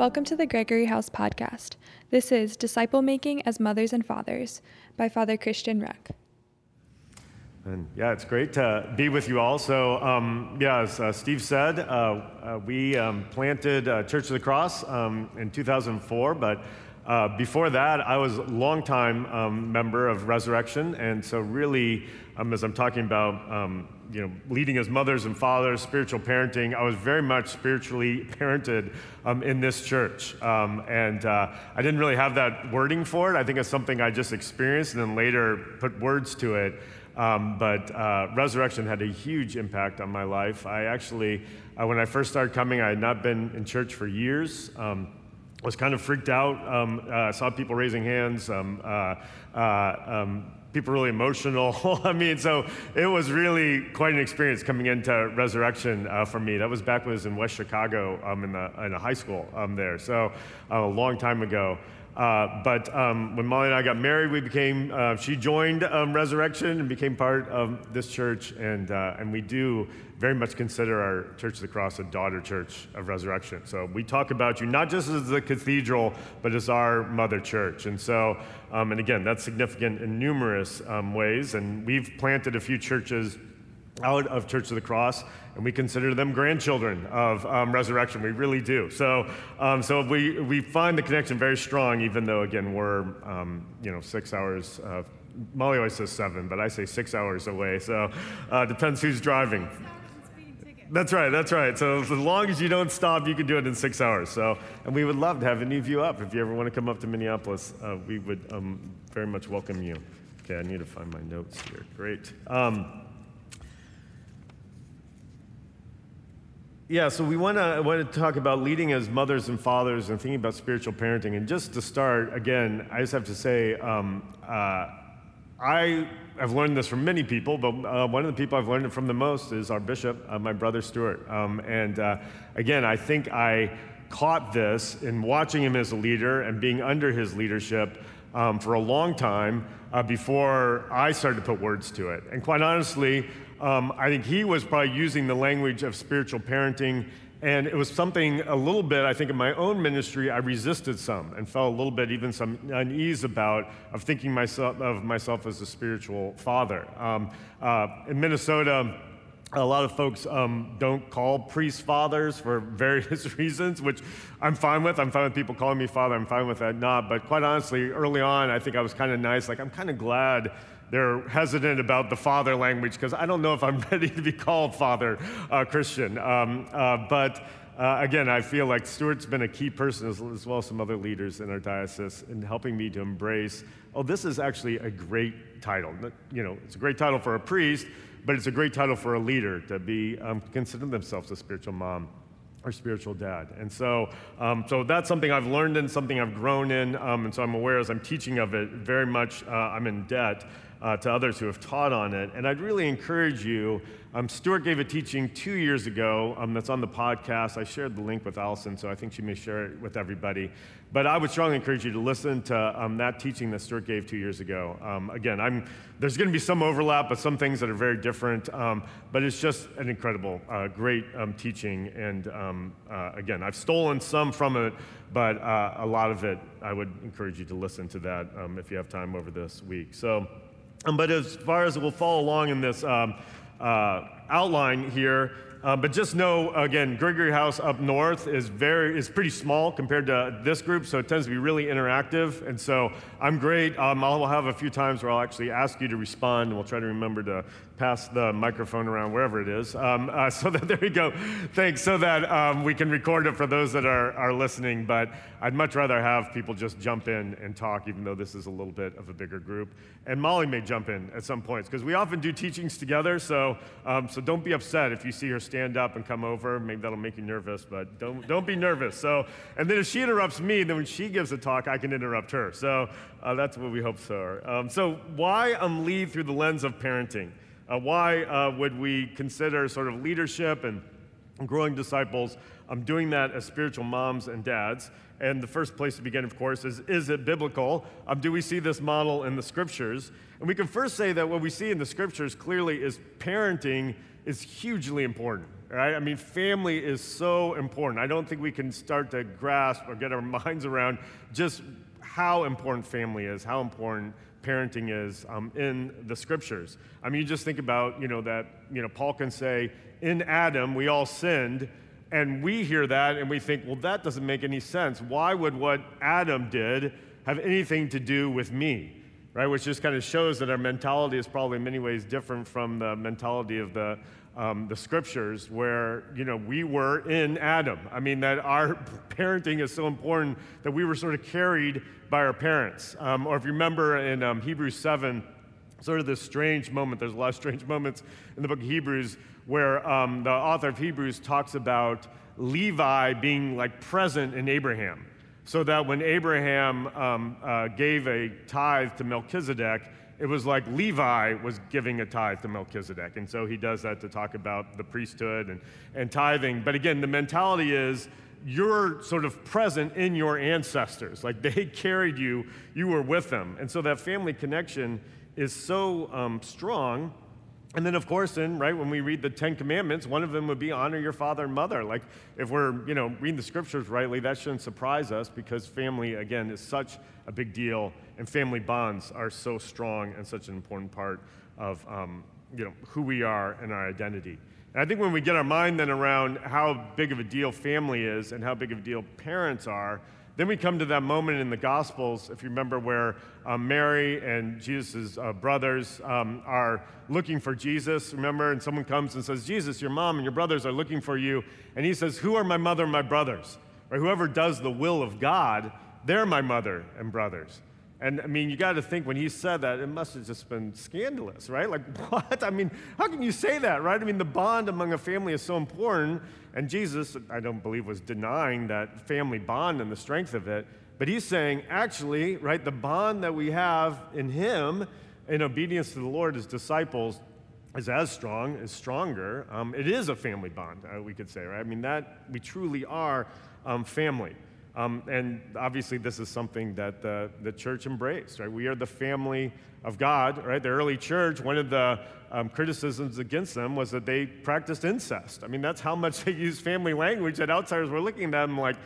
Welcome to the Gregory House podcast. This is Disciple Making as Mothers and Fathers by Father Christian Ruch. And yeah, it's great to be with you all. So, um, yeah, as uh, Steve said, uh, uh, we um, planted uh, Church of the Cross um, in 2004, but uh, before that, I was a longtime um, member of Resurrection, and so really, um, as I'm talking about, um, you know, leading as mothers and fathers, spiritual parenting, I was very much spiritually parented um, in this church, um, and uh, I didn't really have that wording for it. I think it's something I just experienced and then later put words to it. Um, but uh, resurrection had a huge impact on my life. I actually, uh, when I first started coming, I had not been in church for years was kind of freaked out. Um, uh, saw people raising hands, um, uh, uh, um, people really emotional. I mean, so it was really quite an experience coming into Resurrection uh, for me. That was back when I was in West Chicago um, in, the, in a high school um, there, so uh, a long time ago. Uh, but um, when Molly and I got married, we became, uh, she joined um, Resurrection and became part of this church. And, uh, and we do very much consider our Church of the Cross a daughter church of Resurrection. So we talk about you not just as the cathedral, but as our mother church. And so, um, and again, that's significant in numerous um, ways. And we've planted a few churches out of Church of the Cross, and we consider them grandchildren of um, resurrection. We really do. So, um, so we, we find the connection very strong, even though, again, we're, um, you know, six hours, uh, Molly always says seven, but I say six hours away. So uh, depends who's driving. That's right, that's right. So as long as you don't stop, you can do it in six hours. So, and we would love to have any of you up. If you ever want to come up to Minneapolis, uh, we would um, very much welcome you. Okay, I need to find my notes here. Great. Um, Yeah, so we want to want to talk about leading as mothers and fathers and thinking about spiritual parenting. And just to start, again, I just have to say, um, uh, I have learned this from many people, but uh, one of the people I've learned it from the most is our bishop, uh, my brother Stuart. Um, and uh, again, I think I caught this in watching him as a leader and being under his leadership um, for a long time uh, before I started to put words to it. And quite honestly, um, I think he was probably using the language of spiritual parenting, and it was something a little bit, I think, in my own ministry, I resisted some and felt a little bit even some unease about of thinking myself of myself as a spiritual father. Um, uh, in Minnesota, a lot of folks um, don't call priests fathers for various reasons, which I'm fine with. I'm fine with people calling me father. I'm fine with that not. But quite honestly, early on, I think I was kind of nice. Like, I'm kind of glad they're hesitant about the father language because I don't know if I'm ready to be called father uh, Christian. Um, uh, but uh, again, I feel like Stuart's been a key person as, as, well as some other leaders in our diocese in helping me to embrace. Oh, this is actually a great title. You know, it's a great title for a priest, but it's a great title for a leader to be um, consider themselves a spiritual mom or spiritual dad. And so, um, so that's something I've learned and something I've grown in. Um, and so I'm aware as I'm teaching of it, very much uh, I'm in debt uh, to others who have taught on it. And I'd really encourage you. Um, Stuart gave a teaching two years ago um, that's on the podcast. I shared the link with Allison, so I think she may share it with everybody. But I would strongly encourage you to listen to um, that teaching that Stuart gave two years ago. Um, again, I'm, there's going to be some overlap, but some things that are very different. Um, but it's just an incredible, uh, great um, teaching. And uh, again, I've stolen some from it, but uh, a lot of it, I would encourage you to listen to that if you have time over this week. So. Um, but as far as we'll follow along in this um, uh, outline here, uh, but just know again, Gregory House up north is very is pretty small compared to this group, so it tends to be really interactive. And so I'm great. Um, I'll have a few times where I'll actually ask you to respond, and we'll try to remember to pass the microphone around wherever it is. Um, uh, so that there we go. Thanks. So that um, we can record it for those that are, are listening. But I'd much rather have people just jump in and talk, even though this is a little bit of a bigger group. And Molly may jump in at some points because we often do teachings together. So um, so don't be upset if you see her stand up and come over. Maybe that'll make you nervous, but don't don't be nervous. So and then if she interrupts me, then when she gives a talk, I can interrupt her. So uh, that's what we hope so. Um, so why um, lead through the lens of parenting? Uh, why uh, would we consider sort of leadership and growing disciples um, doing that as spiritual moms and dads? And the first place to begin, of course, is is it biblical? Um, do we see this model in the scriptures? And we can first say that what we see in the scriptures clearly is parenting is hugely important. right? I mean, family is so important. I don't think we can start to grasp or get our minds around just how important family is, how important parenting is um, in the scriptures. I mean, you just think about, you know, that, you know, Paul can say, in Adam, we all sinned, and we hear that and we think, well, that doesn't make any sense. Why would what Adam did have anything to do with me? Right? Which just kind of shows that our mentality is probably in many ways different from the mentality of the, um, the scriptures, where, you know, we were in Adam. I mean, that our parenting is so important that we were sort of carried by our parents. Um, or if you remember in um, Hebrews 7, sort of this strange moment, there's a lot of strange moments in the book of Hebrews where um, the author of Hebrews talks about Levi being like present in Abraham. So that when Abraham um, uh, gave a tithe to Melchizedek, it was like Levi was giving a tithe to Melchizedek. And so he does that to talk about the priesthood and, and tithing. But again, the mentality is you're sort of present in your ancestors. Like they carried you, you were with them. And so that family connection is so um, strong and then, of course, then, right, when we read the Ten Commandments, one of them would be honor your father and mother. Like, if we're, you know, reading the scriptures rightly, that shouldn't surprise us because family, again, is such a big deal, and family bonds are so strong and such an important part of, um, you know, who we are and our identity. And I think when we get our mind then around how big of a deal family is and how big of a deal parents are, then we come to that moment in the Gospels, if you remember, where um, Mary and Jesus' uh, brothers um, are looking for Jesus, remember? And someone comes and says, Jesus, your mom and your brothers are looking for you. And he says, Who are my mother and my brothers? Right? Whoever does the will of God, they're my mother and brothers. And I mean, you got to think when he said that, it must have just been scandalous, right? Like, what? I mean, how can you say that, right? I mean, the bond among a family is so important. And Jesus, I don't believe, was denying that family bond and the strength of it. But he's saying, actually, right, the bond that we have in him in obedience to the Lord as disciples is as strong, is stronger. Um, it is a family bond, uh, we could say, right? I mean, that we truly are um, family. Um, and obviously, this is something that the, the church embraced, right? We are the family of God, right? The early church, one of the um, criticisms against them was that they practiced incest. I mean, that's how much they used family language that outsiders were looking at them like,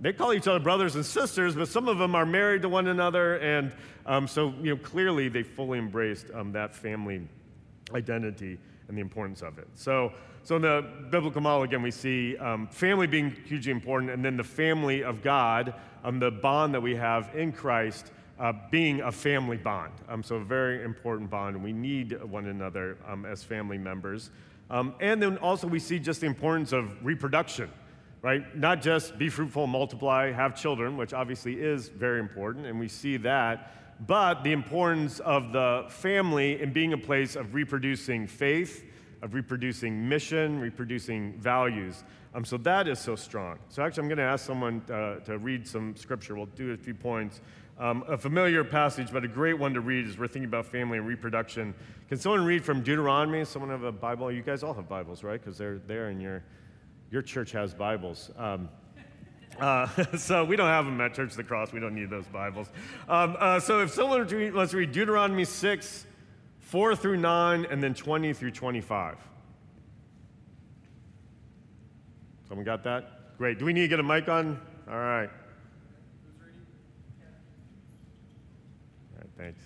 they call each other brothers and sisters, but some of them are married to one another. And um, so, you know, clearly they fully embraced um, that family identity and the importance of it. So, so in the biblical model, again, we see um, family being hugely important, and then the family of God, um, the bond that we have in Christ, uh, being a family bond. Um, so a very important bond, and we need one another um, as family members. Um, and then also we see just the importance of reproduction, right? Not just be fruitful, multiply, have children, which obviously is very important, and we see that, but the importance of the family in being a place of reproducing faith, of reproducing mission, reproducing values. Um, so that is so strong. So actually, I'm going to ask someone uh, to read some scripture. We'll do a few points. Um, a familiar passage, but a great one to read as we're thinking about family and reproduction. Can someone read from Deuteronomy? Someone have a Bible? You guys all have Bibles, right? Because they're there and your, your church has Bibles. Um, uh, so we don't have them at Church of the Cross. We don't need those Bibles. Um, uh, so if someone, let's read Deuteronomy 6, 4 through 9, and then 20 through 25. Someone got that? Great. Do we need to get a mic on? All right. All right, thanks.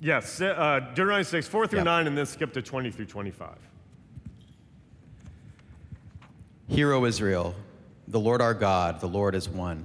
Yes, uh, Deuteronomy 6, 4 through yep. 9, and then skip to 20 through 25. Hear, O Israel, the Lord our God, the Lord is one.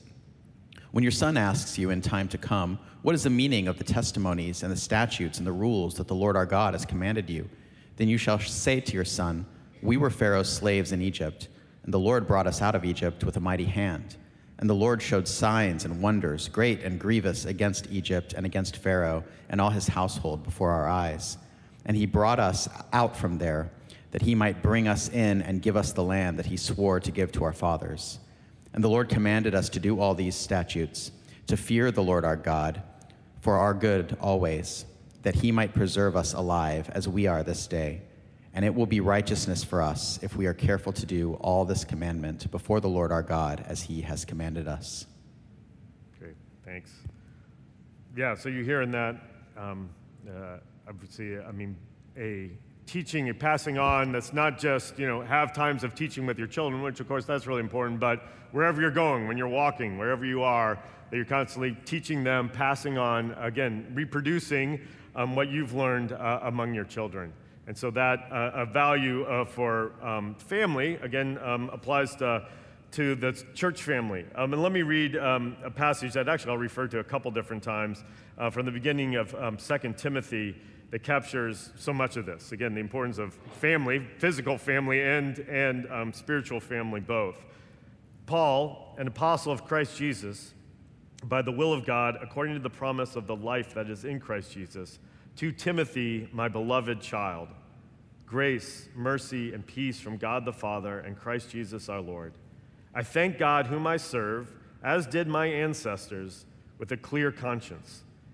When your son asks you in time to come, What is the meaning of the testimonies and the statutes and the rules that the Lord our God has commanded you? Then you shall say to your son, We were Pharaoh's slaves in Egypt, and the Lord brought us out of Egypt with a mighty hand. And the Lord showed signs and wonders, great and grievous, against Egypt and against Pharaoh and all his household before our eyes. And he brought us out from there that he might bring us in and give us the land that he swore to give to our fathers. And the Lord commanded us to do all these statutes, to fear the Lord our God, for our good always, that he might preserve us alive as we are this day. And it will be righteousness for us if we are careful to do all this commandment before the Lord our God as he has commanded us. Great, thanks. Yeah, so you hear in that, um, uh, obviously, I mean, a teaching and passing on that's not just, you know, have times of teaching with your children, which of course that's really important, but wherever you're going, when you're walking, wherever you are, that you're constantly teaching them, passing on, again, reproducing um, what you've learned uh, among your children. And so that uh, value uh, for um, family, again, um, applies to, to the church family. Um, and let me read um, a passage that actually I'll refer to a couple different times uh, from the beginning of um, 2 Timothy that captures so much of this. Again, the importance of family, physical family, and, and um, spiritual family both. Paul, an apostle of Christ Jesus, by the will of God, according to the promise of the life that is in Christ Jesus, to Timothy, my beloved child, grace, mercy, and peace from God the Father and Christ Jesus our Lord. I thank God, whom I serve, as did my ancestors, with a clear conscience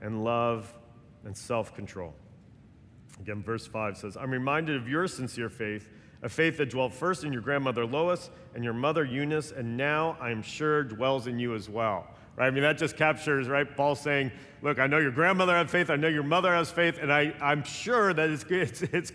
and love and self control. Again, verse 5 says, I'm reminded of your sincere faith, a faith that dwelt first in your grandmother Lois and your mother Eunice, and now I am sure dwells in you as well. Right? I mean, that just captures, right? Paul saying, Look, I know your grandmother had faith, I know your mother has faith, and I, I'm sure that it's, it's, it's,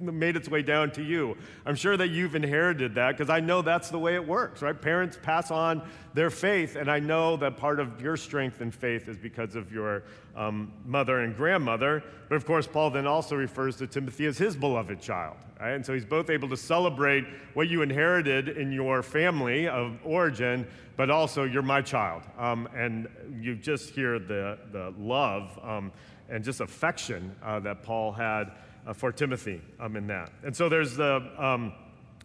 made its way down to you. I'm sure that you've inherited that because I know that's the way it works, right? Parents pass on their faith, and I know that part of your strength in faith is because of your um, mother and grandmother. But of course, Paul then also refers to Timothy as his beloved child. Right? And so he's both able to celebrate what you inherited in your family of origin, but also you're my child. Um, and you just hear the, the love um, and just affection uh, that Paul had uh, for Timothy um, in that. And so there's the um,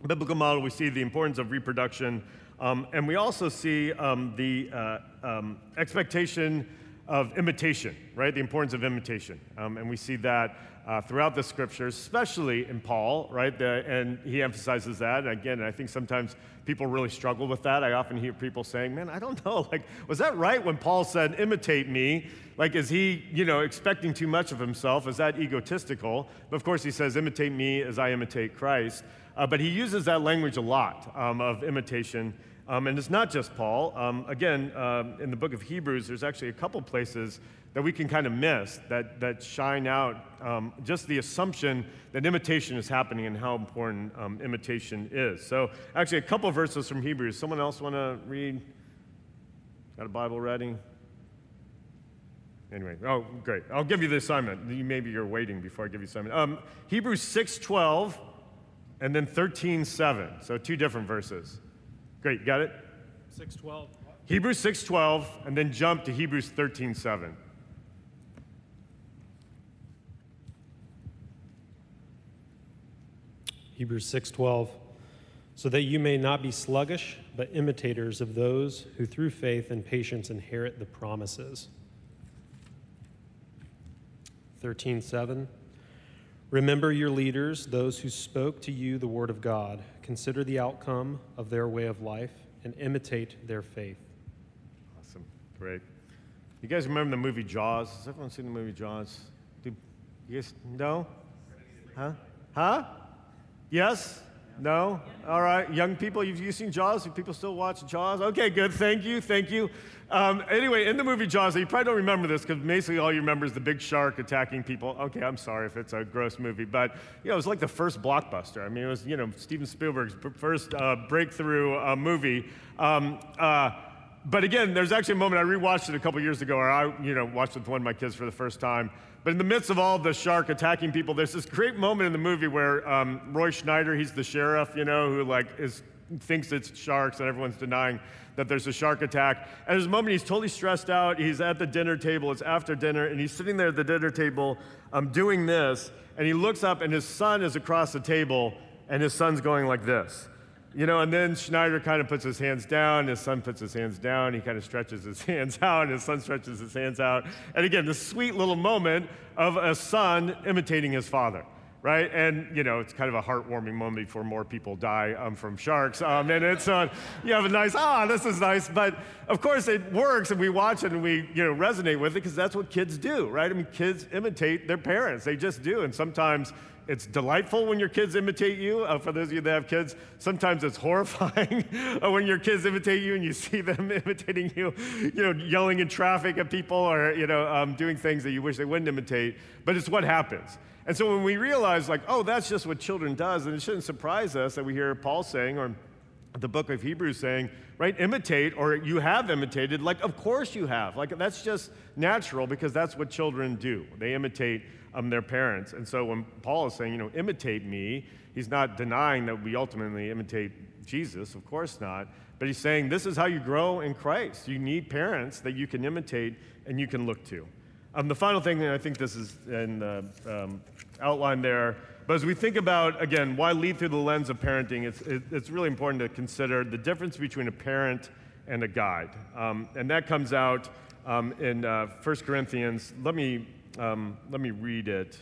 biblical model. We see the importance of reproduction. Um, and we also see um, the uh, expectation of imitation, right? The importance of imitation. Um, and we see that uh, throughout the scriptures, especially in Paul, right? The, and he emphasizes that. And again, I think sometimes people really struggle with that. I often hear people saying, man, I don't know, like, was that right when Paul said, imitate me? Like, is he, you know, expecting too much of himself? Is that egotistical? But of course, he says, imitate me as I imitate Christ. Uh, but he uses that language a lot um, of imitation. Um, and it's not just Paul. Um, again, um, in the book of Hebrews, there's actually a couple places that we can kind of miss that, that shine out um, just the assumption that imitation is happening and how important um, imitation is. So, actually, a couple verses from Hebrews. Someone else want to read? Got a Bible ready? Anyway, oh, great. I'll give you the assignment. Maybe you're waiting before I give you assignment. Um, Hebrews 6 12 and then 13 7. So, two different verses. Great, got it? 6:12. Hebrews 6:12 and then jump to Hebrews 13:7. Hebrews 6:12 so that you may not be sluggish but imitators of those who through faith and patience inherit the promises. 13:7 Remember your leaders, those who spoke to you the word of God. Consider the outcome of their way of life and imitate their faith. Awesome. Great. You guys remember the movie Jaws? Has everyone seen the movie Jaws? Do you guys know? Huh? Huh? Yes? No? All right. Young people, you've you seen Jaws? Do people still watch Jaws? Okay, good. Thank you. Thank you. Um, anyway, in the movie Jaws, you probably don't remember this because basically all you remember is the big shark attacking people. Okay, I'm sorry if it's a gross movie, but you know, it was like the first blockbuster. I mean, it was you know Steven Spielberg's first uh, breakthrough uh, movie. Um, uh, but again, there's actually a moment I rewatched it a couple years ago, or I you know watched it with one of my kids for the first time but in the midst of all the shark attacking people, there's this great moment in the movie where um, Roy Schneider, he's the sheriff, you know, who like is thinks it's sharks and everyone's denying that there's a shark attack. And there's a moment he's totally stressed out. He's at the dinner table. It's after dinner, and he's sitting there at the dinner table um, doing this. And he looks up, and his son is across the table, and his son's going like this. You know, and then Schneider kind of puts his hands down, his son puts his hands down, he kind of stretches his hands out, and his son stretches his hands out. And again, this sweet little moment of a son imitating his father right? And you know, it's kind of a heartwarming moment before more people die um, from sharks. Um, and it's uh, you have a nice, ah, this is nice. But of course, it works, and we watch it and we you know resonate with it because that's what kids do, right? I mean, kids imitate their parents; they just do. And sometimes it's delightful when your kids imitate you. Uh, for those of you that have kids, sometimes it's horrifying when your kids imitate you and you see them imitating you, you know, yelling in traffic at people or you know, um, doing things that you wish they wouldn't imitate. But it's what happens. And so when we realize, like, oh, that's just what children does, and it shouldn't surprise us that we hear Paul saying, or the book of Hebrews saying, right, imitate, or you have imitated, like, of course you have. Like, that's just natural because that's what children do. They imitate um, their parents. And so when Paul is saying, you know, imitate me, he's not denying that we ultimately imitate Jesus, of course not. But he's saying this is how you grow in Christ. You need parents that you can imitate and you can look to. Um, the final thing, and I think this is in the um, outline there, but as we think about, again, why lead through the lens of parenting, it's, it, it's really important to consider the difference between a parent and a guide. Um, and that comes out um, in uh, 1 Corinthians. Let me, um, let me read it.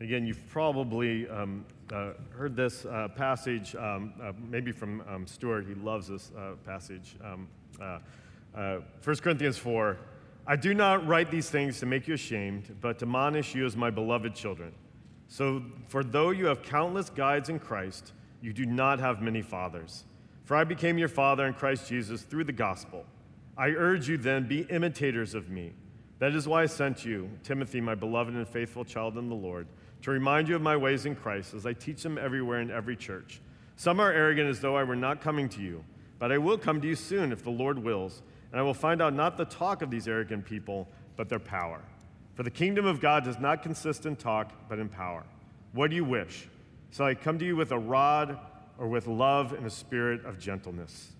Again, you've probably um, uh, heard this uh, passage, um, uh, maybe from um, Stuart. He loves this uh, passage. Um, 1 uh, uh, Corinthians 4 I do not write these things to make you ashamed, but to admonish you as my beloved children. So, for though you have countless guides in Christ, you do not have many fathers. For I became your father in Christ Jesus through the gospel. I urge you then, be imitators of me. That is why I sent you, Timothy, my beloved and faithful child in the Lord to remind you of my ways in Christ as I teach them everywhere in every church. Some are arrogant as though I were not coming to you, but I will come to you soon if the Lord wills, and I will find out not the talk of these arrogant people, but their power. For the kingdom of God does not consist in talk, but in power. What do you wish? Shall I come to you with a rod or with love and a spirit of gentleness?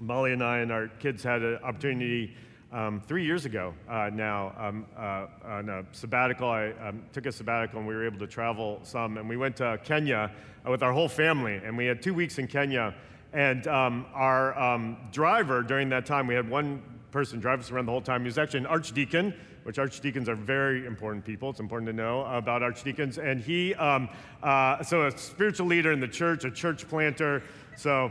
Molly and I and our kids had an opportunity um, three years ago uh, now um, uh, on a sabbatical. I um, took a sabbatical and we were able to travel some. And we went to Kenya uh, with our whole family. And we had two weeks in Kenya. And um, our um, driver during that time, we had one person drive us around the whole time. He was actually an archdeacon, which archdeacons are very important people. It's important to know about archdeacons. And he, um, uh, so a spiritual leader in the church, a church planter. So,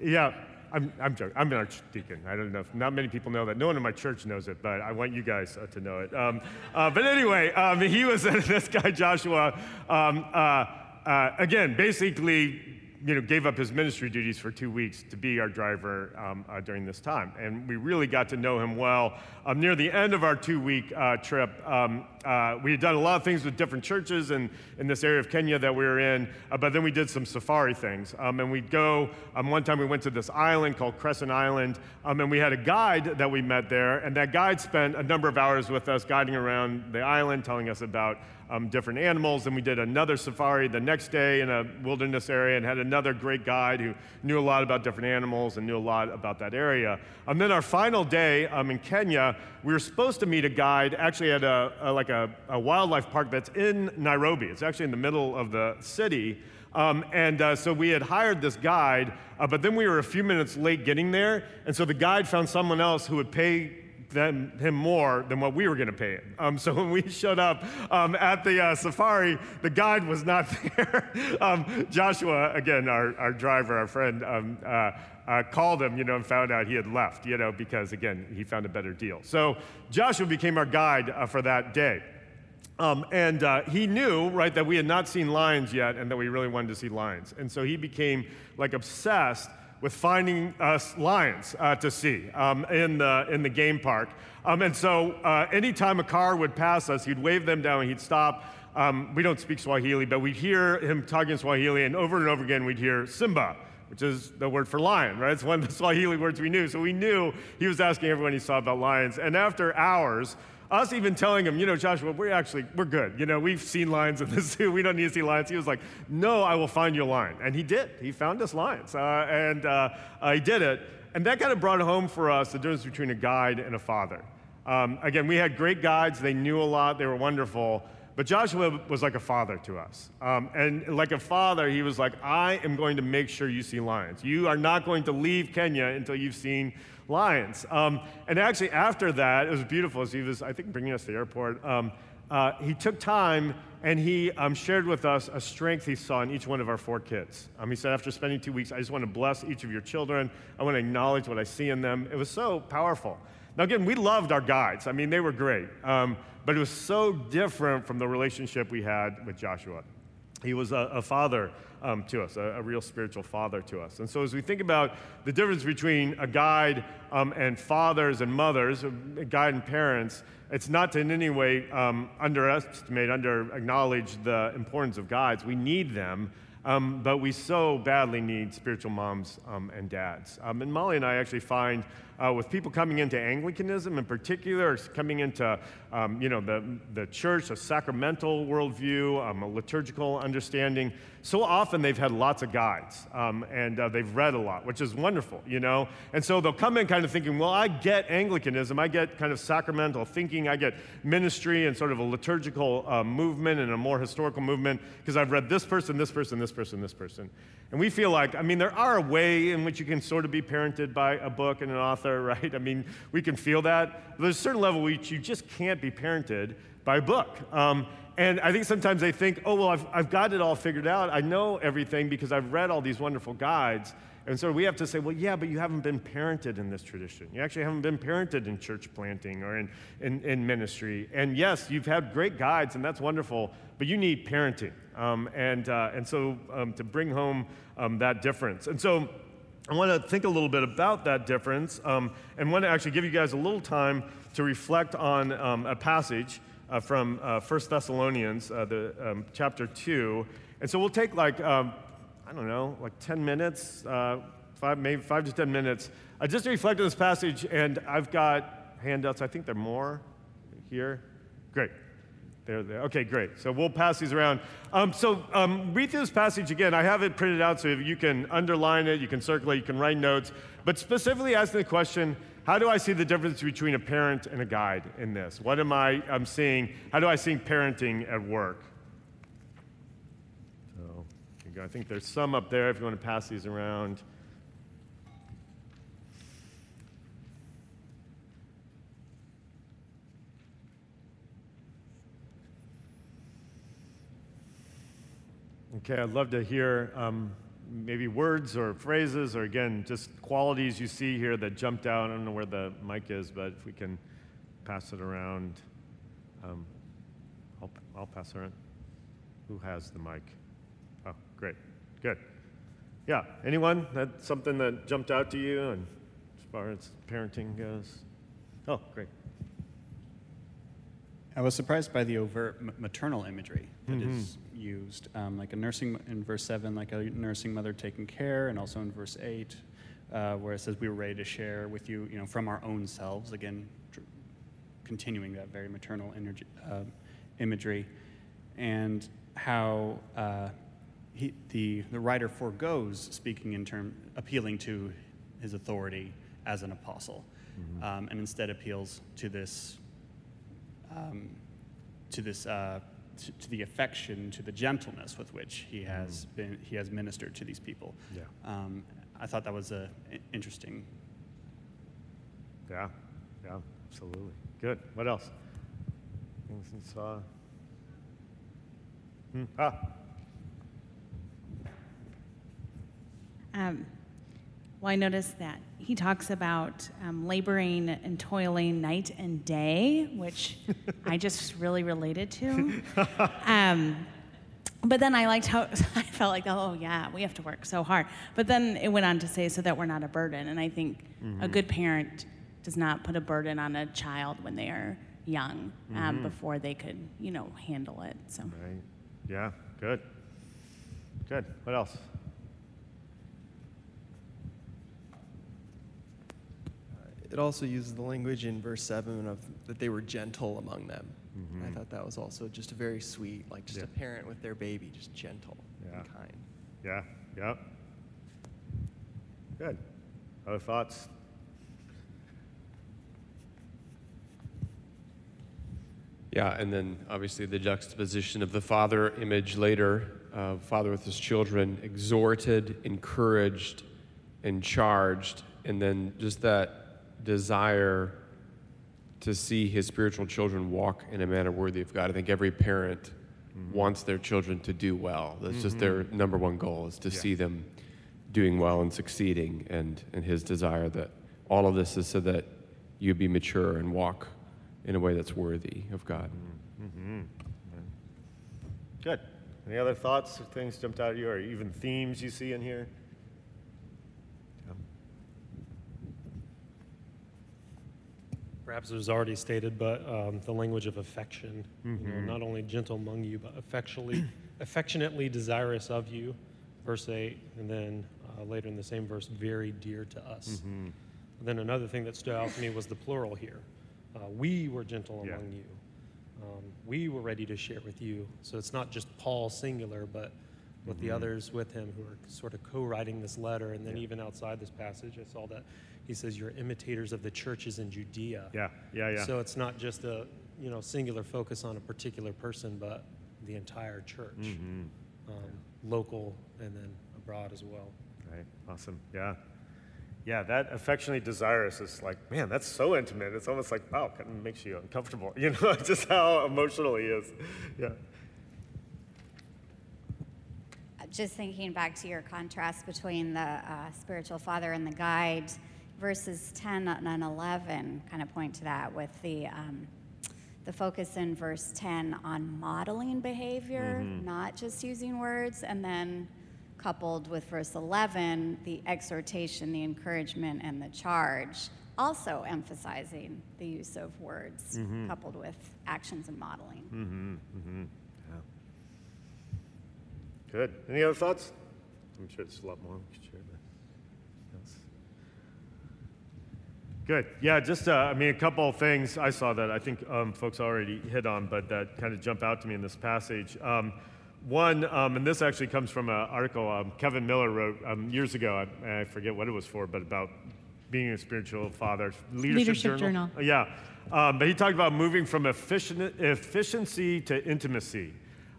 yeah. I'm, I'm joking. I'm an archdeacon. I don't know if not many people know that. No one in my church knows it, but I want you guys uh, to know it. Um, uh, but anyway, um, he was this guy Joshua. Um, uh, uh again, basically you know, gave up his ministry duties for two weeks to be our driver um, uh, during this time. And we really got to know him well. Um, near the end of our two week uh, trip, um, uh, we had done a lot of things with different churches in, in this area of Kenya that we were in, uh, but then we did some safari things. Um, and we'd go, um, one time we went to this island called Crescent Island, um, and we had a guide that we met there, and that guide spent a number of hours with us guiding around the island, telling us about um, different animals. And we did another safari the next day in a wilderness area and had another great guide who knew a lot about different animals and knew a lot about that area. And then our final day um, in Kenya, we were supposed to meet a guide actually at a, a like a, a, wildlife park that's in Nairobi. It's actually in the middle of the city. Um, and uh, so we had hired this guide, uh, but then we were a few minutes late getting there. And so the guide found someone else who would pay them, him more than what we were going to pay him. Um, so when we showed up um, at the uh, safari, the guide was not there. um, Joshua, again, our, our driver, our friend, um, uh, uh, called him, you know, and found out he had left, you know, because again, he found a better deal. So Joshua became our guide uh, for that day. Um, and uh, he knew, right, that we had not seen lions yet and that we really wanted to see lions. And so he became like obsessed with finding us lions uh, to see um, in, the, in the game park. Um, and so uh, anytime a car would pass us, he'd wave them down, and he'd stop. Um, we don't speak Swahili, but we'd hear him talking Swahili, and over and over again, we'd hear Simba, which is the word for lion, right? It's one of the Swahili words we knew. So we knew he was asking everyone he saw about lions. And after hours, us even telling him, you know, Joshua, we're actually, we're good. You know, we've seen lions in the zoo. We don't need to see lions. He was like, no, I will find you a lion. And he did. He found us lions. Uh, and uh, uh, he did it. And that kind of brought home for us the difference between a guide and a father. Um, again, we had great guides. They knew a lot. They were wonderful. But Joshua was like a father to us. Um, and like a father, he was like, I am going to make sure you see lions. You are not going to leave Kenya until you've seen lions. Um, and actually, after that, it was beautiful as he was, I think, bringing us to the airport. Um, uh, he took time and he um, shared with us a strength he saw in each one of our four kids. Um, he said, after spending two weeks, I just want to bless each of your children. I want to acknowledge what I see in them. It was so powerful. Now, again, we loved our guides. I mean, they were great. Um, but it was so different from the relationship we had with Joshua. He was a, a father um, to us, a, a, real spiritual father to us. And so, as we think about the difference between a guide um, and fathers and mothers, a guide and parents, it's not to in any way um, underestimate, under acknowledge the importance of guides. We need them, um, but we so badly need spiritual moms um, and dads. Um, and Molly and I actually find uh, with people coming into Anglicanism in particular, coming into um, you know, the, the church, a sacramental worldview, um, a liturgical understanding, so often they've had lots of guides um, and uh, they've read a lot, which is wonderful, you know? And so they'll come in kind of thinking, well, I get Anglicanism, I get kind of sacramental thinking, I get ministry and sort of a liturgical uh, movement and a more historical movement because I've read this person, this person, this person, this person. And we feel like, I mean, there are a way in which you can sort of be parented by a book and an author, right? I mean, we can feel that. There's a certain level which you just can't be parented by a book. Um, and I think sometimes they think, oh, well, I've, I've got it all figured out. I know everything because I've read all these wonderful guides. And so we have to say, well, yeah, but you haven't been parented in this tradition. You actually haven't been parented in church planting or in, in, in ministry. And yes, you've had great guides, and that's wonderful, but you need parenting. Um, and, uh, and so um, to bring home um, that difference. And so I want to think a little bit about that difference um, and want to actually give you guys a little time to reflect on um, a passage uh, from uh, 1 Thessalonians, uh, the, um, chapter 2. And so we'll take like, um, I don't know, like 10 minutes, uh, five, maybe five to 10 minutes, just to reflect on this passage. And I've got handouts, I think they're more here. Great. There, there. Okay, great. So we'll pass these around. Um, so um, read through this passage again. I have it printed out so you can underline it, you can circle it, you can write notes. But specifically asking the question, how do I see the difference between a parent and a guide in this? What am I I'm seeing? How do I see parenting at work? So I think there's some up there if you want to pass these around. Okay, I'd love to hear um, maybe words or phrases or again just qualities you see here that jumped out. I don't know where the mic is but if we can pass it around um, I'll, I'll pass it around. Who has the mic? Oh great good. Yeah anyone? That something that jumped out to you and as far as parenting goes? Oh great I was surprised by the overt maternal imagery that mm-hmm. is used, um, like a nursing in verse seven, like a nursing mother taking care, and also in verse eight, uh, where it says we were ready to share with you, you know, from our own selves. Again, tr- continuing that very maternal energy, uh, imagery, and how uh, he, the the writer foregoes speaking in term appealing to his authority as an apostle, mm-hmm. um, and instead appeals to this um, to this uh, to, to, the affection, to the gentleness with which he has mm. been he has ministered to these people. Yeah. Um, I thought that was a interesting. Yeah, yeah, absolutely. Good. What else? Things you saw. Hmm. Ah. Um, well, I noticed that he talks about um, laboring and toiling night and day, which I just really related to. Um, but then I liked how I felt like, oh, yeah, we have to work so hard. But then it went on to say, so that we're not a burden. And I think mm-hmm. a good parent does not put a burden on a child when they are young um, mm-hmm. before they could, you know, handle it. So. Right. Yeah, good. Good. What else? It also uses the language in verse 7 of that they were gentle among them. I thought that was also just a very sweet, like just Yeah. a parent with their baby, just gentle Yeah. and kind. Yeah, yeah. Good. Other thoughts? Yeah, and then obviously the juxtaposition of the father image later, uh, father with his children, exhorted, encouraged, and charged, and then just that desire to see his spiritual children walk in a manner worthy of God. I think every parent mm-hmm. wants their children to do well. That's just mm-hmm. their number one goal is to see them doing well and succeeding, and, and his desire that all of this is so that you be mature and walk in a way that's worthy of God. Mm-hmm. Good. Any other thoughts or things jumped out at you, or even themes you see in here? Perhaps it was already stated, but um, the language of affection, you know, not only gentle among you, but affectionately, affectionately desirous of you, verse 8, and then uh, later in the same verse, very dear to us. Then another thing that stood out to me was the plural here. Uh, we were gentle Yeah. among you. Um, we were ready to share with you. So it's not just Paul singular, but with the others with him who are sort of co-writing this letter. And then even outside this passage, I saw that he says, "You're imitators of the churches in Judea." Yeah, yeah, yeah. So it's not just a you know singular focus on a particular person, but the entire church, Mm-hmm. um, local and then abroad as well. Right. Awesome. Yeah. Yeah, that affectionately desirous is like, man, that's so intimate. It's almost like, wow, kind of makes you uncomfortable. You know, just how emotional he is. Yeah. Just thinking back to your contrast between the uh, spiritual father and the guide, verses 10 and 11 kind of point to that with the, um, the focus in verse 10 on modeling behavior, mm-hmm. not just using words, and then coupled with verse 11, the exhortation, the encouragement, and the charge, also emphasizing the use of words mm-hmm. coupled with actions and modeling. Mm-hmm, Good. Any other thoughts? I'm sure there's a lot more we could share there. Yes. Good. Yeah, just, uh, I mean, a couple of things I saw that I think um, folks already hit on, but that kind of jump out to me in this passage. Um, one, um, and this actually comes from an article um, Kevin Miller wrote um, years ago. I, I forget what it was for, but about being a spiritual father. Leadership, Leadership Journal. Uh, Yeah. Um, but he talked about moving from efficient, efficiency to intimacy.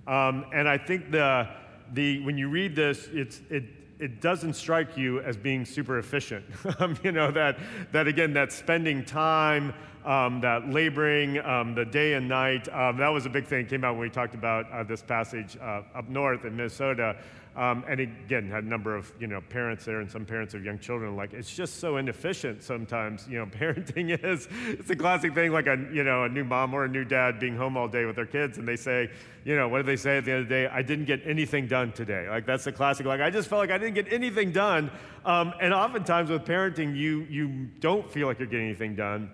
Um, and I think the, the, when you read this, it's, it, it doesn't strike you as being super efficient. Um, you know, that, that again, that spending time, um, that laboring, um, the day and night, um, that was a big thing. Came out when we talked about uh, this passage uh, up north in Minnesota. Um, and again, had a number of you know parents there and some parents of young children. Like it's just so inefficient sometimes. You know, parenting is it's a classic thing. Like a you know a new mom or a new dad being home all day with their kids, and they say, you know, what do they say at the end of the day? I didn't get anything done today. Like that's the classic. Like I just felt like I didn't get anything done. Um, and oftentimes with parenting, you you don't feel like you're getting anything done,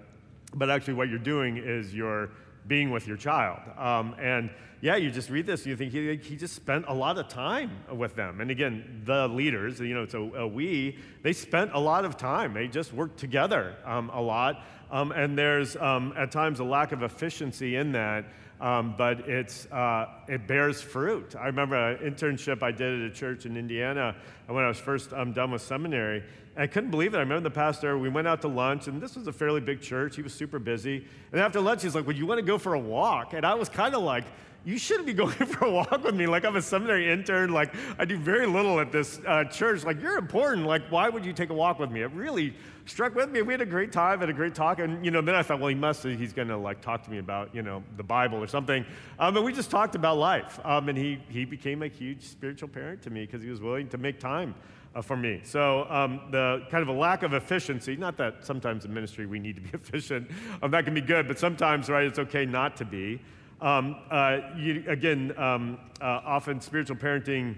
but actually what you're doing is you're being with your child. Um, and yeah, you just read this, you think he, he just spent a lot of time with them. And again, the leaders, you know, it's a, a we, they spent a lot of time. They just worked together um, a lot. Um, and there's um, at times a lack of efficiency in that. Um, but it's, uh, it bears fruit. I remember an internship I did at a church in Indiana when I was first um, done with seminary. And I couldn't believe it. I remember the pastor, we went out to lunch, and this was a fairly big church. He was super busy. And after lunch, he's like, Would you want to go for a walk? And I was kind of like, you shouldn't be going for a walk with me. Like, I'm a seminary intern. Like, I do very little at this uh, church. Like, you're important. Like, why would you take a walk with me? It really struck with me. We had a great time, had a great talk. And, you know, then I thought, well, he must, he's going to, like, talk to me about, you know, the Bible or something. Um, and we just talked about life. Um, and he, he became a huge spiritual parent to me because he was willing to make time uh, for me. So um, the kind of a lack of efficiency, not that sometimes in ministry we need to be efficient, um, that can be good, but sometimes, right, it's okay not to be. Um, uh, you, again, um, uh, often spiritual parenting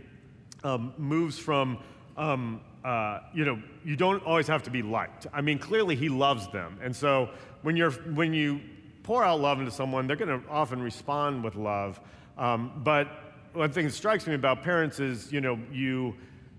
um, moves from, um, uh, you know, you don't always have to be liked. I mean, clearly he loves them. And so when, you're, when you pour out love into someone, they're going to often respond with love. Um, but one thing that strikes me about parents is, you know, you,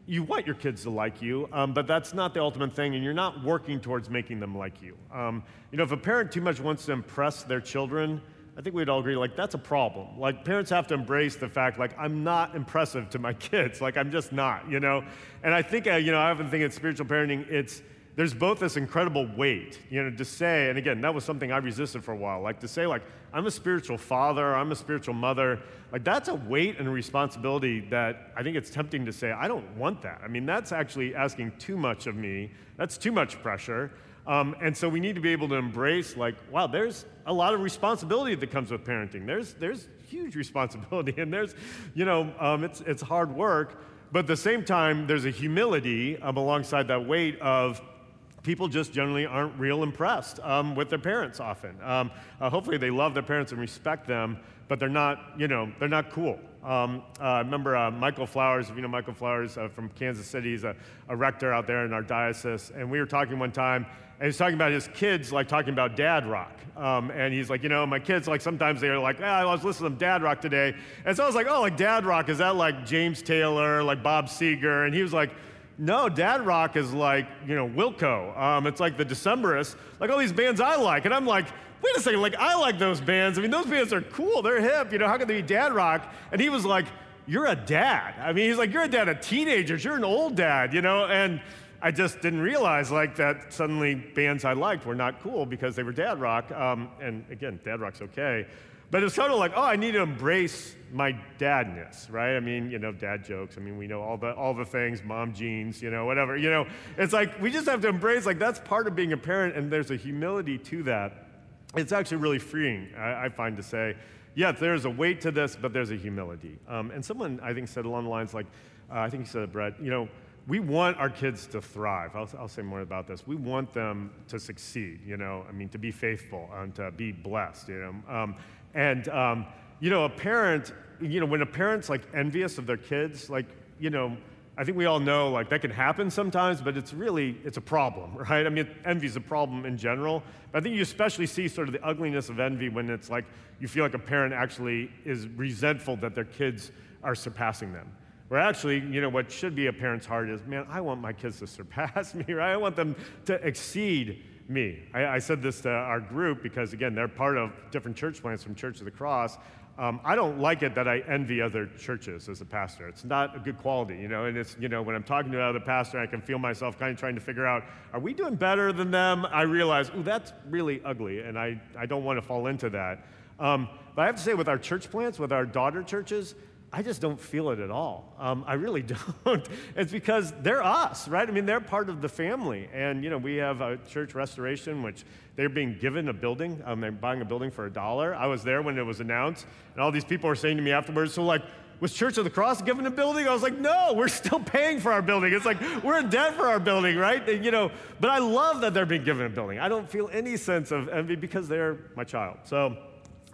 you want your kids to like you, um, but that's not the ultimate thing, and you're not working towards making them like you. Um, you know, if a parent too much wants to impress their children, I think we'd all agree, like, that's a problem. Like, parents have to embrace the fact, like, I'm not impressive to my kids. Like, I'm just not, you know? And I think, uh, you know, I often think in spiritual parenting, it's, there's both this incredible weight, you know, to say, and again, that was something I resisted for a while, like to say, like, I'm a spiritual father, I'm a spiritual mother, like that's a weight and a responsibility that I think it's tempting to say, I don't want that. I mean, that's actually asking too much of me. That's too much pressure. Um, and so we need to be able to embrace, like, wow, there's a lot of responsibility that comes with parenting. There's, there's huge responsibility, and there's, you know, um, it's, it's hard work. But at the same time, there's a humility um, alongside that weight of, people just generally aren't real impressed um, with their parents often. Um, uh, hopefully, they love their parents and respect them, but they're not, you know, they're not cool. Um, uh, I remember uh, Michael Flowers, you know Michael Flowers uh, from Kansas City, he's a, a, rector out there in our diocese, and we were talking one time, and he's talking about his kids, like talking about dad rock. Um, and he's like, you know, my kids, like sometimes they're like, ah, I was listening to dad rock today. And so I was like, oh, like dad rock, is that like James Taylor, like Bob Seger? And he was like, no, Dad Rock is like, you know, Wilco. Um, it's like the Decemberists, like all these bands I like. And I'm like, wait a second, like I like those bands. I mean, those bands are cool, they're hip, you know, how can they be Dad Rock? And he was like, you're a dad. I mean, he's like, you're a dad of teenagers, you're an old dad, you know? And I just didn't realize like that suddenly bands I liked were not cool because they were dad rock. Um, and again, dad rock's okay. But it's sort of like, oh, I need to embrace my dadness, right? I mean, you know, dad jokes. I mean, we know all the all the things, mom jeans, you know, whatever. You know, it's like we just have to embrace like that's part of being a parent, and there's a humility to that. It's actually really freeing, I, I find, to say, yeah, there's a weight to this, but there's a humility. Um, and someone I think said along the lines like, uh, I think he said, Brett, you know, we want our kids to thrive. I'll, I'll, say more about this. We want them to succeed, you know, I mean, to be faithful and to be blessed, you know. Um, and, um, you know, a parent, you know, when a parent's like envious of their kids, like, you know, I think we all know like that can happen sometimes, but it's really, it's a problem, right? I mean, envy is a problem in general. But I think you especially see sort of the ugliness of envy when it's like you feel like a parent actually is resentful that their kids are surpassing them. Where actually, you know, what should be a parent's heart is, man, I want my kids to surpass me, right? I want them to exceed me. I, I, said this to our group because, again, they're part of different church plants from Church of the Cross. Um, I don't like it that I envy other churches as a pastor. It's not a good quality, you know. And it's, you know, when I'm talking to another pastor, I can feel myself kind of trying to figure out, are we doing better than them? I realize, ooh, that's really ugly, and I, I don't want to fall into that. Um, but I have to say, with our church plants, with our daughter churches, I just don't feel it at all. Um, I really don't. it's because they're us, right? I mean, they're part of the family. And, you know, we have a church restoration, which they're being given a building. Um, they're buying a building for a dollar. I was there when it was announced, and all these people were saying to me afterwards, so, like, was Church of the Cross given a building? I was like, no, we're still paying for our building. It's like we're in debt for our building, right? And, you know, but I love that they're being given a building. I don't feel any sense of envy because they're my child. So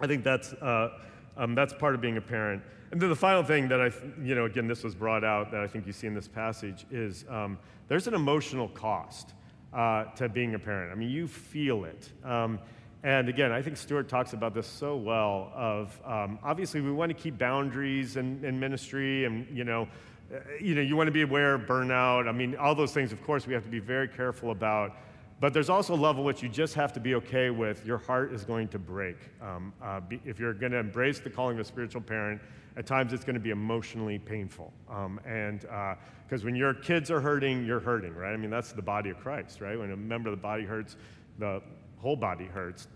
I think that's, uh, um, that's part of being a parent. And then the final thing that I, you know, again, this was brought out that I think you see in this passage is um, there's an emotional cost uh, to being a parent. I mean, you feel it. Um, and again, I think Stewart talks about this so well. Of um, obviously, we want to keep boundaries in, in ministry, and you know, uh, you know, you want to be aware of burnout. I mean, all those things. Of course, we have to be very careful about. But there's also a level which you just have to be okay with. Your heart is going to break um, uh, be, if you're going to embrace the calling of a spiritual parent at times it's going to be emotionally painful. Um, and because uh, when your kids are hurting, you're hurting, right? I mean, that's the body of Christ, right? When a member of the body hurts, the whole body hurts.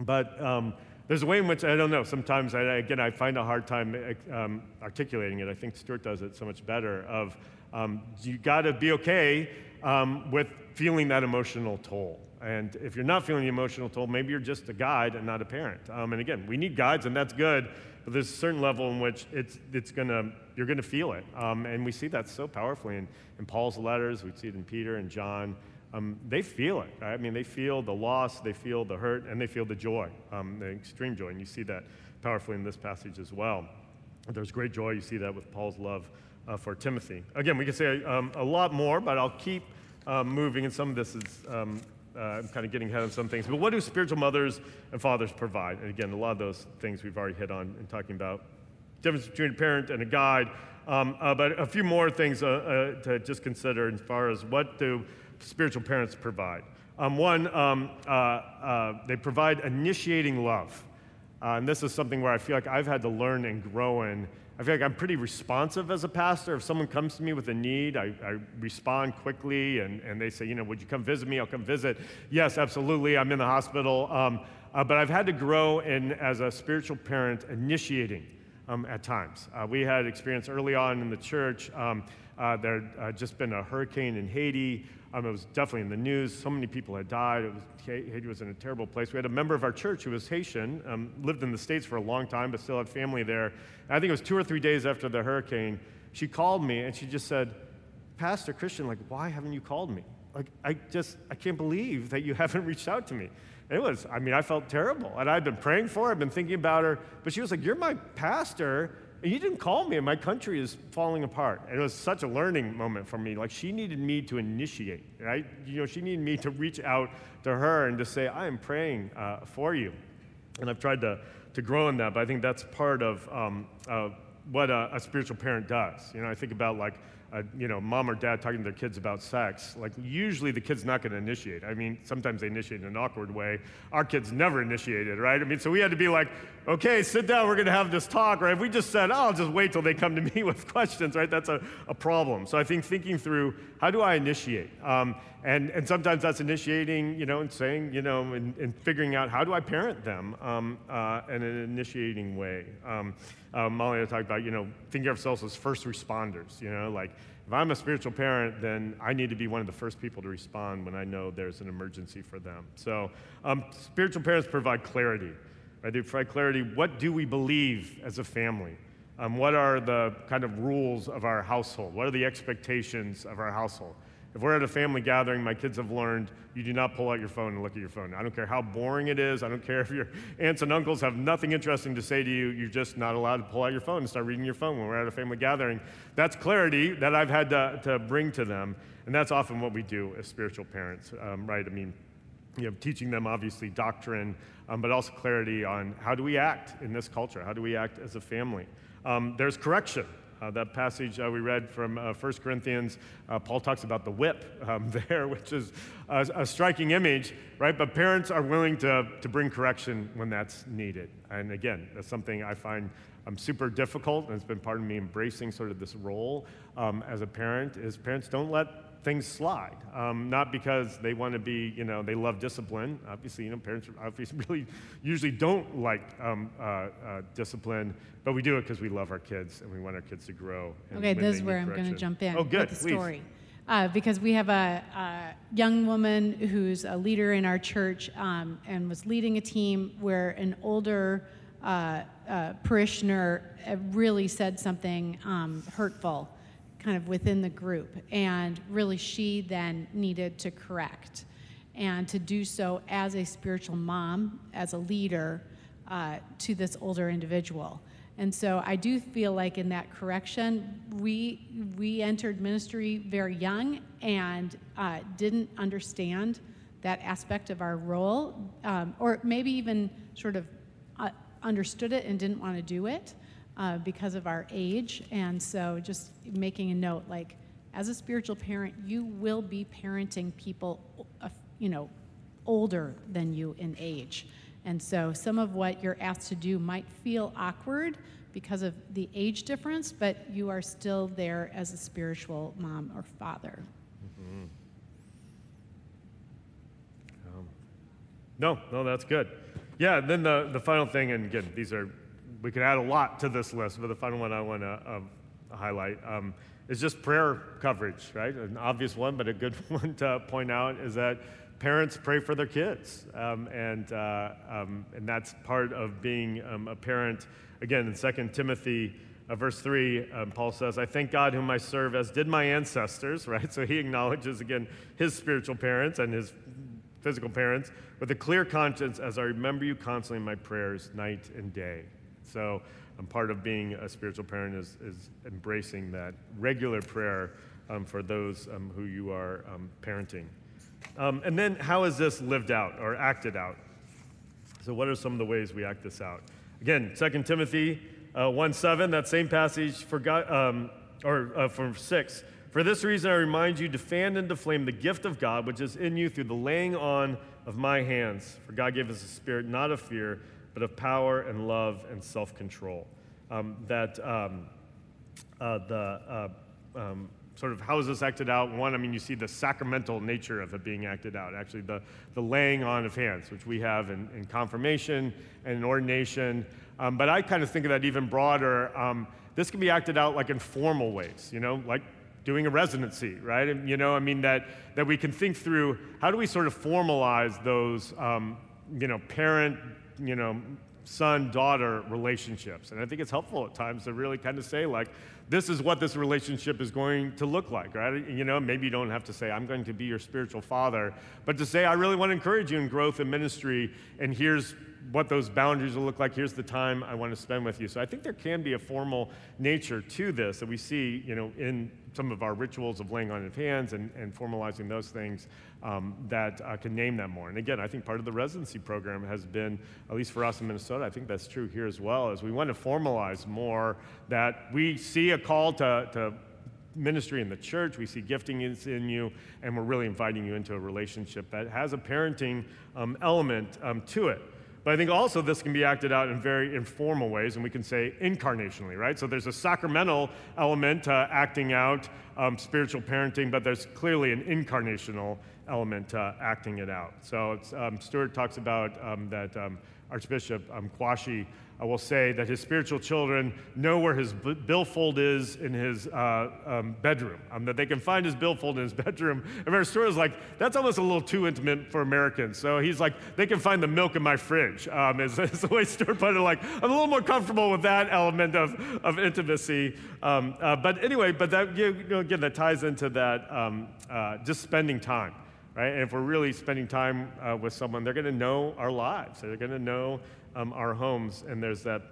But um, there's a way in which, I don't know, sometimes, I, again, I find a hard time um, articulating it. I think Stewart does it so much better of um, you got to be okay um, with feeling that emotional toll. And if you're not feeling the emotional toll, maybe you're just a guide and not a parent. Um, and again, we need guides, and that's good. But there's a certain level in which it's, it's gonna, you're going to feel it. Um, and we see that so powerfully in, in Paul's letters. We see it in Peter and John. Um, they feel it. Right? I mean, they feel the loss, they feel the hurt, and they feel the joy, um, the extreme joy. And you see that powerfully in this passage as well. There's great joy. You see that with Paul's love uh, for Timothy. Again, we could say um, a lot more, but I'll keep um, moving. And some of this is uh, I'm kind of getting ahead of some things. But what do spiritual mothers and fathers provide? And again, a lot of those things we've already hit on in talking about difference between a parent and a guide. Um, uh, but a few more things uh, uh, to just consider as far as what do spiritual parents provide. Um, one, um, uh, uh, they provide initiating love. Uh, and this is something where I feel like I've had to learn and grow in. I feel like I'm pretty responsive as a pastor. If someone comes to me with a need, I, I respond quickly and, and they say, you know, would you come visit me? I'll come visit. Yes, absolutely. I'm in the hospital. Um, uh, but I've had to grow in, as a spiritual parent, initiating um, at times. Uh, we had experience early on in the church. Um, uh, there had uh, just been a hurricane in Haiti. Um, it was definitely in the news. So many people had died. Was, Haiti was in a terrible place. We had a member of our church who was Haitian, um, lived in the States for a long time, but still had family there. And I think it was two or three days after the hurricane. She called me and she just said, Pastor Christian, like, why haven't you called me? Like, I just, I can't believe that you haven't reached out to me. It was, I mean, I felt terrible. And I'd been praying for her, I'd been thinking about her. But she was like, You're my pastor, you didn't call me, and my country is falling apart. And it was such a learning moment for me. Like, she needed me to initiate, right? You know, she needed me to reach out to her and to say, I am praying uh, for you. And I've tried to, to grow in that, but I think that's part of um, uh, what a, a spiritual parent does. You know, I think about like, you know, mom or dad talking to their kids about sex, like usually the kid's not going to initiate. I mean, sometimes they initiate in an awkward way. Our kids never initiated, right? I mean, so we had to be like, okay, sit down, we're going to have this talk, right? If we just said, oh, I'll just wait till they come to me with questions, right? That's a, a problem. So I think thinking through, how do I initiate? Um, and, and sometimes that's initiating, you know, and saying, you know, and, and figuring out how do I parent them um, uh, in an initiating way. Um, uh, Molly I talked about, you know, thinking of ourselves as first responders, you know, like if I'm a spiritual parent, then I need to be one of the first people to respond when I know there's an emergency for them. So um, spiritual parents provide clarity, right? They provide clarity. What do we believe as a family? Um, what are the kind of rules of our household? What are the expectations of our household? If we're at a family gathering, my kids have learned you do not pull out your phone and look at your phone. I don't care how boring it is. I don't care if your aunts and uncles have nothing interesting to say to you. You're just not allowed to pull out your phone and start reading your phone when we're at a family gathering. That's clarity that I've had to, to bring to them. And that's often what we do as spiritual parents, um, right? I mean, you know, teaching them obviously doctrine, um, but also clarity on how do we act in this culture? How do we act as a family? Um, there's correction. Uh, that passage uh, we read from uh, 1 Corinthians, uh, Paul talks about the whip um, there, which is a, a, striking image, right? But parents are willing to, to bring correction when that's needed. And again, that's something I find um, super difficult, and it's been part of me embracing sort of this role um, as a parent, is parents don't let things slide. Um, not because they want to be, you know, they love discipline. Obviously, you know, parents obviously really usually don't like um, uh, uh, discipline, but we do it because we love our kids and we want our kids to grow. Okay, this is where I'm going to jump in oh, good, with the story. Uh, because we have a, a, young woman who's a leader in our church um, and was leading a team where an older uh, uh, parishioner uh, really said something um, hurtful kind of within the group. And really, she then needed to correct and to do so as a spiritual mom, as a leader uh, to this older individual. And so I do feel like in that correction, we, we entered ministry very young and uh, didn't understand that aspect of our role, um, or maybe even sort of uh, understood it and didn't want to do it uh, because of our age. And so just making a note like, as a spiritual parent, you will be parenting people, uh, you know, older than you in age. And so some of what you're asked to do might feel awkward because of the age difference, but you are still there as a spiritual mom or father. Mm-hmm. Um, no, no, that's good. Yeah, then the, the final thing, and again, these are we could add a lot to this list, but the final one I want to um, highlight um, is just prayer coverage, right? An obvious one, but a good one to point out is that parents pray for their kids, um, and uh, um, and that's part of being um, a parent. Again, in 2 Timothy. Uh, verse 3, um, Paul says, I thank God whom I serve as did my ancestors, right? So he acknowledges again his spiritual parents and his physical parents with a clear conscience as I remember you constantly in my prayers night and day. So, um, part of being a spiritual parent is, is embracing that regular prayer um, for those um, who you are um, parenting. Um, and then, how is this lived out or acted out? So, what are some of the ways we act this out? Again, 2 Timothy uh, 1 7, that same passage for God, um, or uh, from 6. For this reason, I remind you to fan and to flame the gift of God which is in you through the laying on of my hands. For God gave us a spirit not of fear, but of power and love and self control. Um, that um, uh, the uh, um, sort of how is this acted out? One, I mean, you see the sacramental nature of it being acted out. Actually, the, the laying on of hands, which we have in, in confirmation and in ordination. Um, but I kind of think of that even broader. Um, this can be acted out like in formal ways, you know, like doing a residency, right? You know, I mean, that, that we can think through how do we sort of formalize those, um, you know, parent, you know, son daughter relationships. And I think it's helpful at times to really kind of say, like, this is what this relationship is going to look like, right? You know, maybe you don't have to say, I'm going to be your spiritual father, but to say, I really want to encourage you in growth and ministry, and here's what those boundaries will look like. Here's the time I want to spend with you. So I think there can be a formal nature to this that we see, you know, in some of our rituals of laying on of hands and, and formalizing those things um, that uh, can name them more. And again, I think part of the residency program has been, at least for us in Minnesota, I think that's true here as well, is we want to formalize more that we see a call to, to ministry in the church. We see gifting is in you, and we're really inviting you into a relationship that has a parenting um, element um, to it. But I think also this can be acted out in very informal ways, and we can say incarnationally, right? So there's a sacramental element to acting out um, spiritual parenting, but there's clearly an incarnational element to acting it out. So um, Stewart talks about um, that um, Archbishop um, Kwashi I will say that his spiritual children know where his billfold is in his uh, um, bedroom, um, that they can find his billfold in his bedroom. And Mary Stewart is like, that's almost a little too intimate for Americans. So he's like, they can find the milk in my fridge, um, is, is, the way Stewart put it. Like, I'm a little more comfortable with that element of, of intimacy. Um, uh, but anyway, but that, you know, again, that ties into that um, uh, just spending time. Right? And if we're really spending time uh, with someone, they're going to know our lives. They're going to know um, our homes, and there's that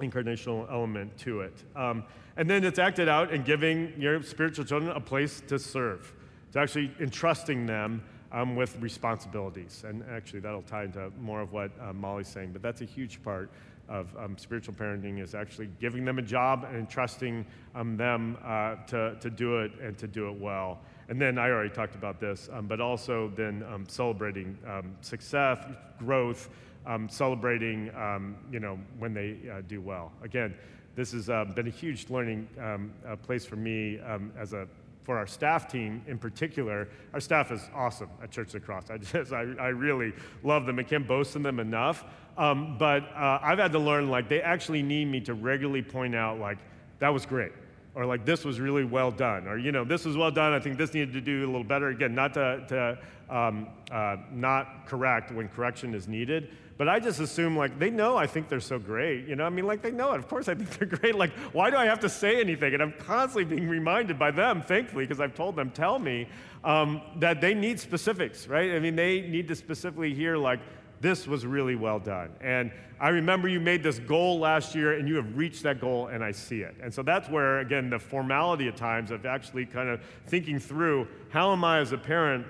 incarnational element to it. Um, and then it's acted out in giving your spiritual children a place to serve, to actually entrusting them um, with responsibilities. And actually, that'll tie into more of what uh, Molly's saying, but that's a huge part of um, spiritual parenting is actually giving them a job and entrusting um, them uh, to, to do it and to do it well. And then I already talked about this, um, but also then um, celebrating success, growth, um, celebrating, um, you know, when they uh, do well. Again, this has uh, been a huge learning um, uh, place for me um, as a for our staff team in particular. Our staff is awesome at Church of the Cross. I just, I, I really love them. I can't boast in them enough. Um, but uh, I've had to learn like they actually need me to regularly point out like that was great or like this was really well done or you know this was well done i think this needed to do a little better again not to, to um, uh, not correct when correction is needed but I just assume, like, they know I think they're so great. You know, I mean, like, they know it. Of course, I think they're great. Like, why do I have to say anything? And I'm constantly being reminded by them, thankfully, because I've told them, tell me um, that they need specifics, right? I mean, they need to specifically hear, like, this was really well done. And I remember you made this goal last year and you have reached that goal and I see it. And so that's where, again, the formality at times of actually kind of thinking through how am I as a parent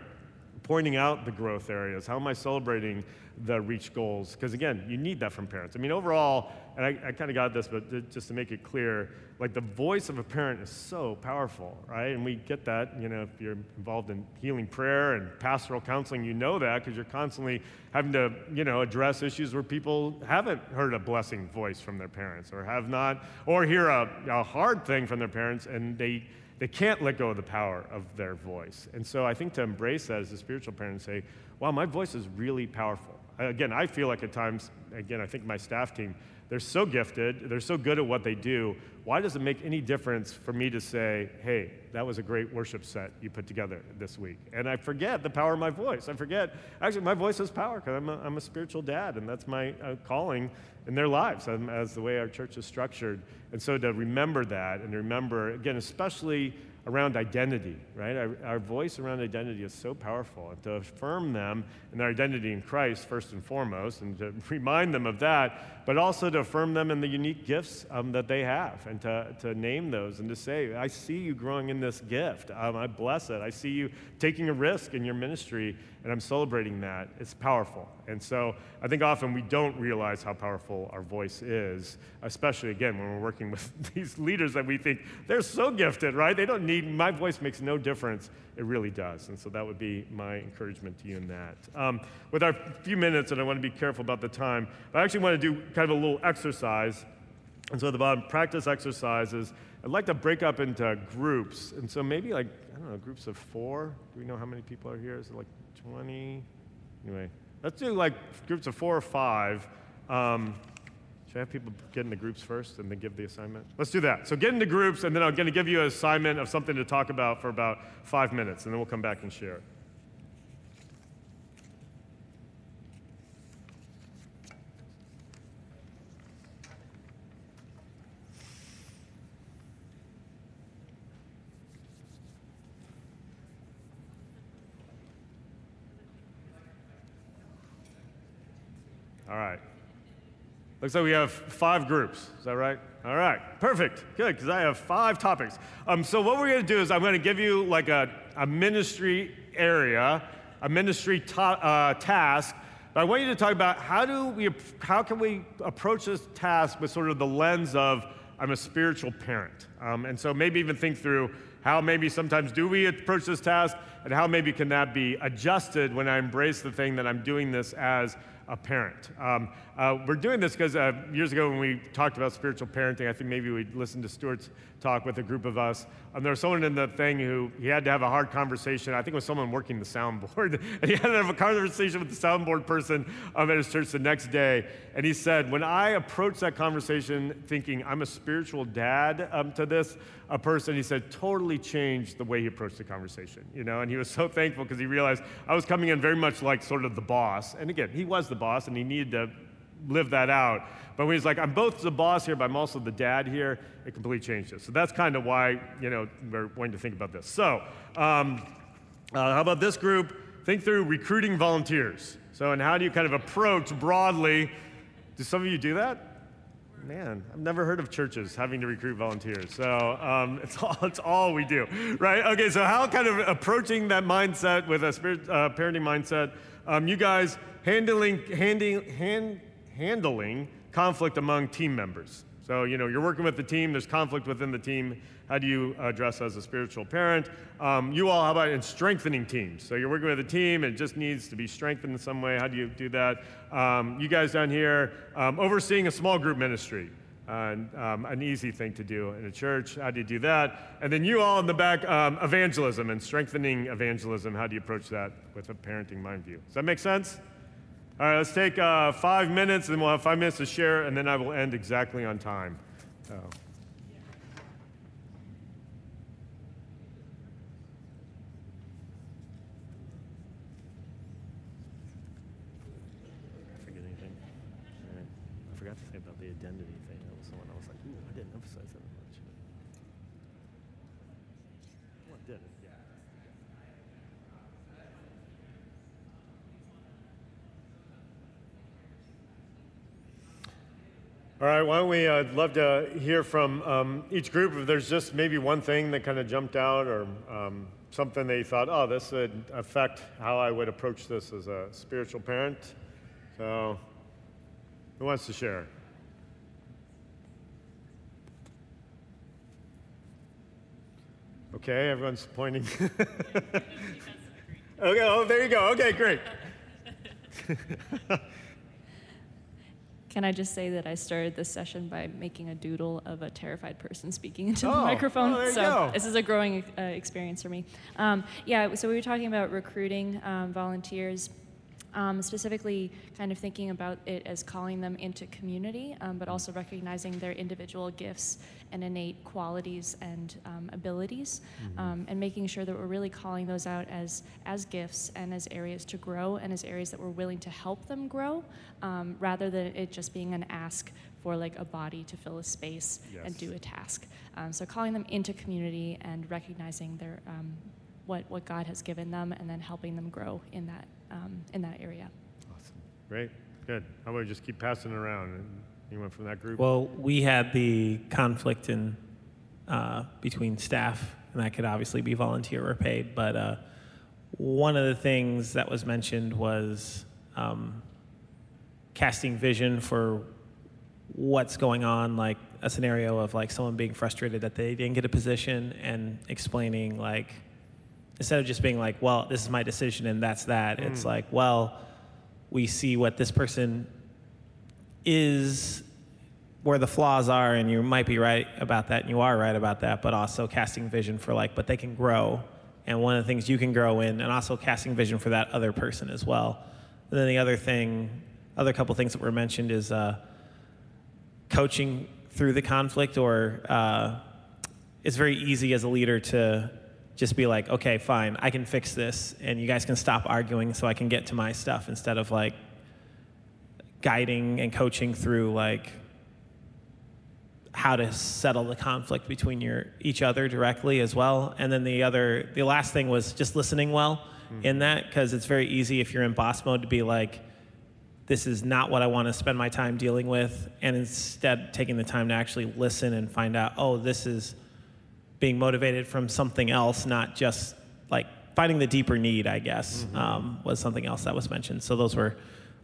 pointing out the growth areas? How am I celebrating the reach goals. Because again, you need that from parents. I mean, overall, and I, I kind of got this, but just to make it clear, like the voice of a parent is so powerful, right? And we get that, you know, if you're involved in healing prayer and pastoral counseling, you know that because you're constantly having to, you know, address issues where people haven't heard a blessing voice from their parents or have not, or hear a, a hard thing from their parents and they, they can't let go of the power of their voice. And so I think to embrace that as a spiritual parent and say, wow, my voice is really powerful again, I feel like at times, again, I think my staff team, they're so gifted, they're so good at what they do. Why does it make any difference for me to say, hey, that was a great worship set you put together this week? And I forget the power of my voice. I forget, actually, my voice has power because I'm a, I'm a spiritual dad, and that's my uh, calling in their lives as the way our church is structured. And so to remember that and remember, again, especially around identity, right? Our, our, voice around identity is so powerful. And to affirm them in their identity in Christ, first and foremost, and to remind them of that, but also to affirm them in the unique gifts um, that they have and to, to name those and to say, I see you growing in this gift. Um, I bless it. I see you taking a risk in your ministry, and I'm celebrating that. It's powerful. And so I think often we don't realize how powerful our voice is, especially again when we're working with these leaders that we think they're so gifted, right? They don't need, my voice makes no difference. It really does. And so that would be my encouragement to you in that. Um, with our few minutes, and I want to be careful about the time, I actually want to do kind of a little exercise. And so at the bottom, practice exercises. I'd like to break up into groups. And so maybe like, I don't know, groups of four. Do we know how many people are here? Is it like 20? Anyway, let's do like groups of four or five. Um, should I have people get into groups first and then give the assignment? Let's do that. So get into groups, and then I'm going to give you an assignment of something to talk about for about five minutes, and then we'll come back and share right. Looks like we have five groups. Is that right? All right, perfect. Good, because I have five topics. Um, so, what we're going to do is I'm going to give you like a, a ministry area, a ministry ta- uh, task. But I want you to talk about how do we, how can we approach this task with sort of the lens of I'm a spiritual parent, um, and so maybe even think through how maybe sometimes do we approach this task, and how maybe can that be adjusted when I embrace the thing that I'm doing this as a parent. Um, uh, we're doing this because uh, years ago when we talked about spiritual parenting, I think maybe we listened to Stewart's talk with a group of us. And there was someone in the thing who he had to have a hard conversation. I think it was someone working the soundboard. and he had to have a conversation with the soundboard person um, at his church the next day. And he said, When I approached that conversation thinking I'm a spiritual dad um, to this a person, he said, totally changed the way he approached the conversation. You know, and he was so thankful because he realized I was coming in very much like sort of the boss. And again, he was the boss and he needed to live that out. But when he's like, I'm both the boss here, but I'm also the dad here, it completely changed it. So that's kind of why, you know, we're going to think about this. So, um, uh, how about this group? Think through recruiting volunteers. So, and how do you kind of approach broadly? Do some of you do that? Man, I've never heard of churches having to recruit volunteers. So um, it's, all, it's all we do, right? Okay, so how kind of approaching that mindset with a spirit, uh, parenting mindset? Um, you guys handling, handing, hand, handling conflict among team members. So, you know, you're working with the team, there's conflict within the team. How do you address as a spiritual parent? Um, you all, how about in strengthening teams? So, you're working with a team, and it just needs to be strengthened in some way. How do you do that? Um, you guys down here, um, overseeing a small group ministry. Uh, an easy thing to do in a church. How do you do that? And then you all in the back, um, evangelism and strengthening evangelism. How do you approach that with a parenting mind view? Does that make sense? All right, let's take uh, five minutes, and we'll have five minutes to share, and then I will end exactly on time. I forgot to say about the identity thing. That was someone I was like, ooh, I didn't emphasize that much. Well, did it? Yeah. All right, why don't we? Uh, I'd love to hear from um, each group if there's just maybe one thing that kind of jumped out or um, something that you thought, oh, this would affect how I would approach this as a spiritual parent. So, who wants to share? Okay, everyone's pointing. okay, oh, there you go. Okay, great. Can I just say that I started this session by making a doodle of a terrified person speaking into Oh, the microphone? oh, there you so go. this is a growing uh, experience for me. Um, yeah, so we were talking about recruiting um, volunteers. Um, specifically, kind of thinking about it as calling them into community, um, but also recognizing their individual gifts and innate qualities and um, abilities, um, and making sure that we're really calling those out as as gifts and as areas to grow and as areas that we're willing to help them grow, um, rather than it just being an ask for like a body to fill a space and do a task. Um, so calling them into community and recognizing their um, what what God has given them, and then helping them grow in that um, in that area. Awesome. Great. Good. How about we just keep passing it around? Anyone from that group? Well, we had the conflict in uh, between staff, and that could obviously be volunteer or paid. But uh, one of the things that was mentioned was um, casting vision for what's going on, like a scenario of like someone being frustrated that they didn't get a position, and explaining like instead of just being like, "Well, this is my decision and that's that," it's like, "Well, we see what this person is where the flaws are and you might be right about that and you are right about that but also casting vision for like but they can grow and one of the things you can grow in and also casting vision for that other person as well. And then the other thing other couple things that were mentioned is uh, coaching through the conflict or uh, it's very easy as a leader to just be like okay fine i can fix this and you guys can stop arguing so i can get to my stuff instead of like guiding and coaching through like how to settle the conflict between your each other directly as well. And then the other the last thing was just listening well mm-hmm. in that because it's very easy if you're in boss mode to be like this is not what i want to spend my time dealing with and instead taking the time to actually listen and find out oh this is being motivated from something else not just like finding the deeper need i guess um, was something else that was mentioned so those were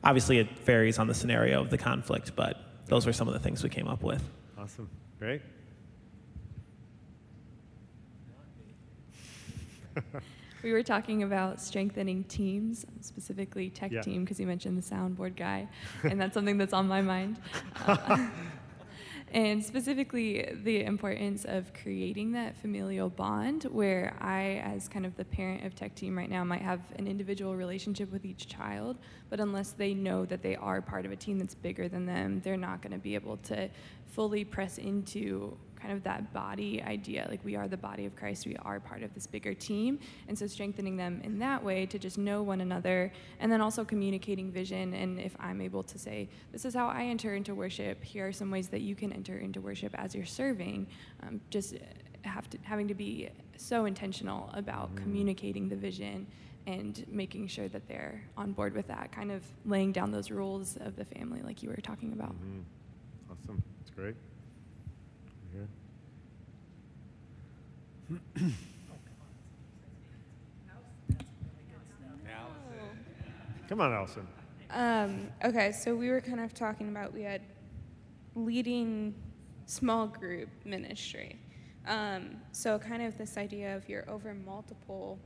obviously it varies on the scenario of the conflict but those were some of the things we came up with Awesome. Great. We were talking about strengthening teams, specifically tech Yeah. team, because you mentioned the soundboard guy, and that's something that's on my mind. Uh, and specifically, the importance of creating that familial bond where I, as kind of the parent of tech team right now, might have an individual relationship with each child, but unless they know that they are part of a team that's bigger than them, they're not going to be able to fully press into kind of that body idea like we are the body of Christ we are part of this bigger team and so strengthening them in that way to just know one another and then also communicating vision and if I'm able to say this is how I enter into worship here are some ways that you can enter into worship as you're serving um, just have to having to be so intentional about communicating the vision and making sure that they're on board with that kind of laying down those rules of the family like you were talking about Mhm. Awesome. That's great. Here. Come on, Allison. Um, okay, so we were kind of talking about we had leading small group ministry. Um, so kind of this idea of you're over multiple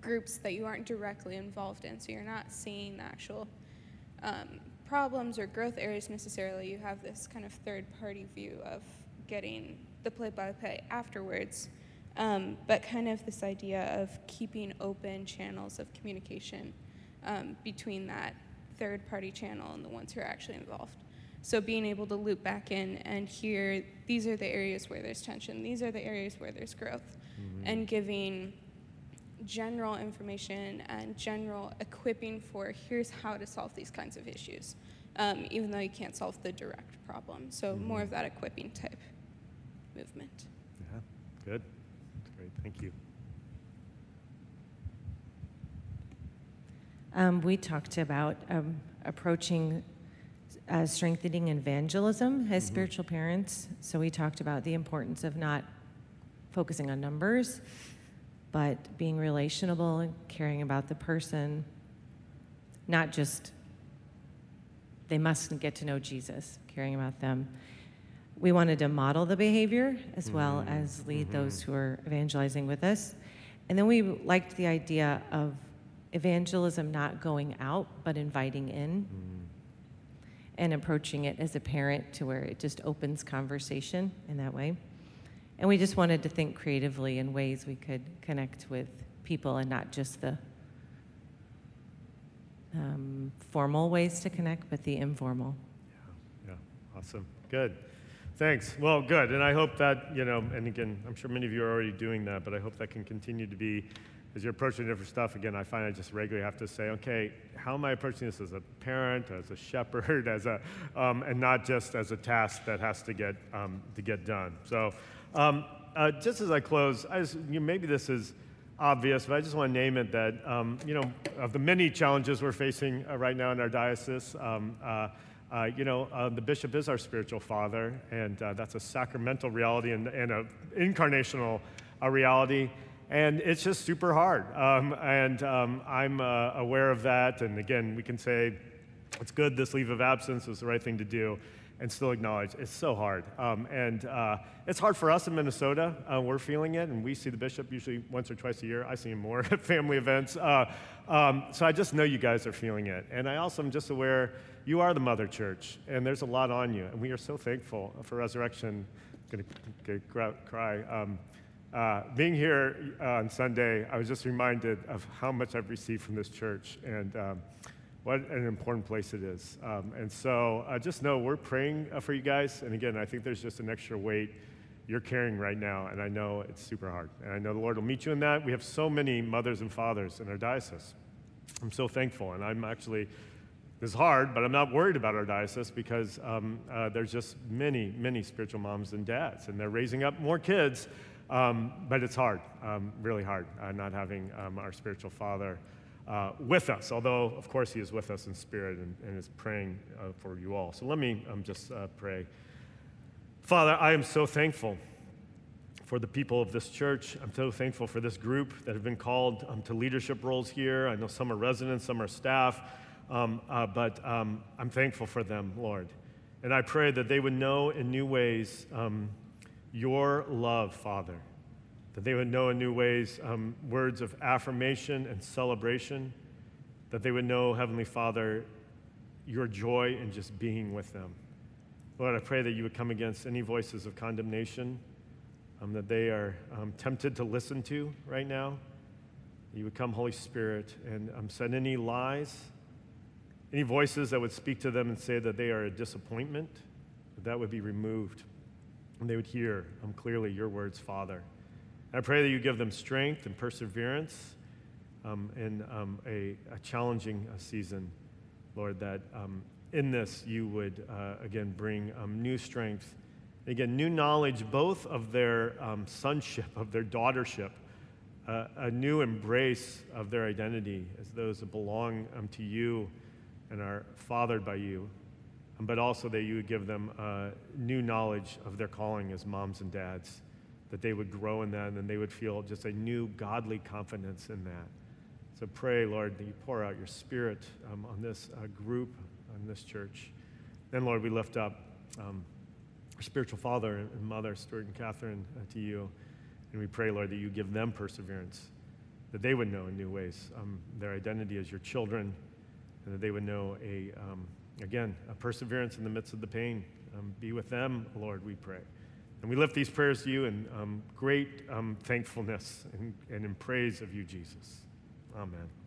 groups that you aren't directly involved in, so you're not seeing the actual um, problems or growth areas necessarily. You have this kind of third party view of getting the play by play afterwards. Um, but kind of this idea of keeping open channels of communication um, between that third party channel and the ones who are actually involved. So being able to loop back in and hear these are the areas where there's tension, these are the areas where there's growth, and giving general information and general equipping for here's how to solve these kinds of issues, um, even though you can't solve the direct problem. So more of that equipping type movement. Yeah. Good. Thank you. Um, we talked about um, approaching uh, strengthening evangelism as spiritual parents. So we talked about the importance of not focusing on numbers, but being relationable and caring about the person, not just they must get to know Jesus, caring about them. We wanted to model the behavior as well mm-hmm. as lead mm-hmm. those who are evangelizing with us. And then we liked the idea of evangelism not going out, but inviting in mm-hmm. and approaching it as a parent to where it just opens conversation in that way. And we just wanted to think creatively in ways we could connect with people and not just the um, formal ways to connect, but the informal. Yeah, Yeah, awesome. Good. Thanks. Well, good. And I hope that, you know, and again, I'm sure many of you are already doing that, but I hope that can continue to be, as you're approaching different stuff, again, I find I just regularly have to say, okay, how am I approaching this as a parent, as a shepherd, as a, um, and not just as a task that has to get, um, to get done. So, um, uh, just as I close, I just, you maybe this is obvious, but I just want to name it that, um, you know, of the many challenges we're facing uh, right now in our diocese, um, uh, uh, you know, uh, the bishop is our spiritual father, and uh, that's a sacramental reality and, and an incarnational uh, reality. And it's just super hard. Um, and um, I'm uh, aware of that. And again, we can say it's good this leave of absence was the right thing to do and still acknowledge it's so hard. Um, and uh, it's hard for us in Minnesota. We're feeling it, and we see the bishop usually once or twice a year. I see him more at family events. Um, so I just know you guys are feeling it. And I also am just aware you are the mother church, and there's a lot on you. And we are so thankful for resurrection. I'm going to cry. Um, uh, being here uh, on Sunday, I was just reminded of how much I've received from this church. And um, what an important place it is. Um, and so uh, just know we're praying uh, for you guys. And again, I think there's just an extra weight you're carrying right now. And I know it's super hard. And I know the Lord will meet you in that. We have so many mothers and fathers in our diocese. I'm so thankful. And I'm actually, this is hard, but I'm not worried about our diocese because um, uh, there's just many, many spiritual moms and dads. And they're raising up more kids. Um, but it's hard, um, really hard, uh, not having um, our spiritual father uh, with us, although, of course, He is with us in spirit and, and is praying uh, for you all. So let me um, just uh, pray. Father, I am so thankful for the people of this church. I'm so thankful for this group that have been called um, to leadership roles here. I know some are residents, some are staff, um, uh, but um, I'm thankful for them, Lord. And I pray that they would know in new ways um, your love, Father that they would know in new ways um, words of affirmation and celebration, that they would know, Heavenly Father, your joy in just being with them. Lord, I pray that you would come against any voices of condemnation um, that they are um, tempted to listen to right now. You would come, Holy Spirit, and um, send any lies, any voices that would speak to them and say that they are a disappointment, that would be removed. And they would hear um, clearly your words, Father. I pray that you give them strength and perseverance um, in um, a, a, challenging uh, season, Lord, that um, in this you would, uh, again, bring um, new strength, again, new knowledge both of their um, sonship, of their daughtership, uh, a new embrace of their identity as those that belong to you and are fathered by you, but also that you would give them uh, new knowledge of their calling as moms and dads that they would grow in that and they would feel just a new godly confidence in that. So pray, Lord, that you pour out your spirit um, on this uh, group, on this church. Then, Lord, we lift up um, our spiritual father and mother, Stewart and Catherine, uh, to you. And we pray, Lord, that you give them perseverance, that they would know in new ways um, their identity as your children, and that they would know a, um, again, a perseverance in the midst of the pain. Um, be with them, Lord, we pray. And we lift these prayers to you in um, great um, thankfulness and, and in praise of you, Jesus. Amen.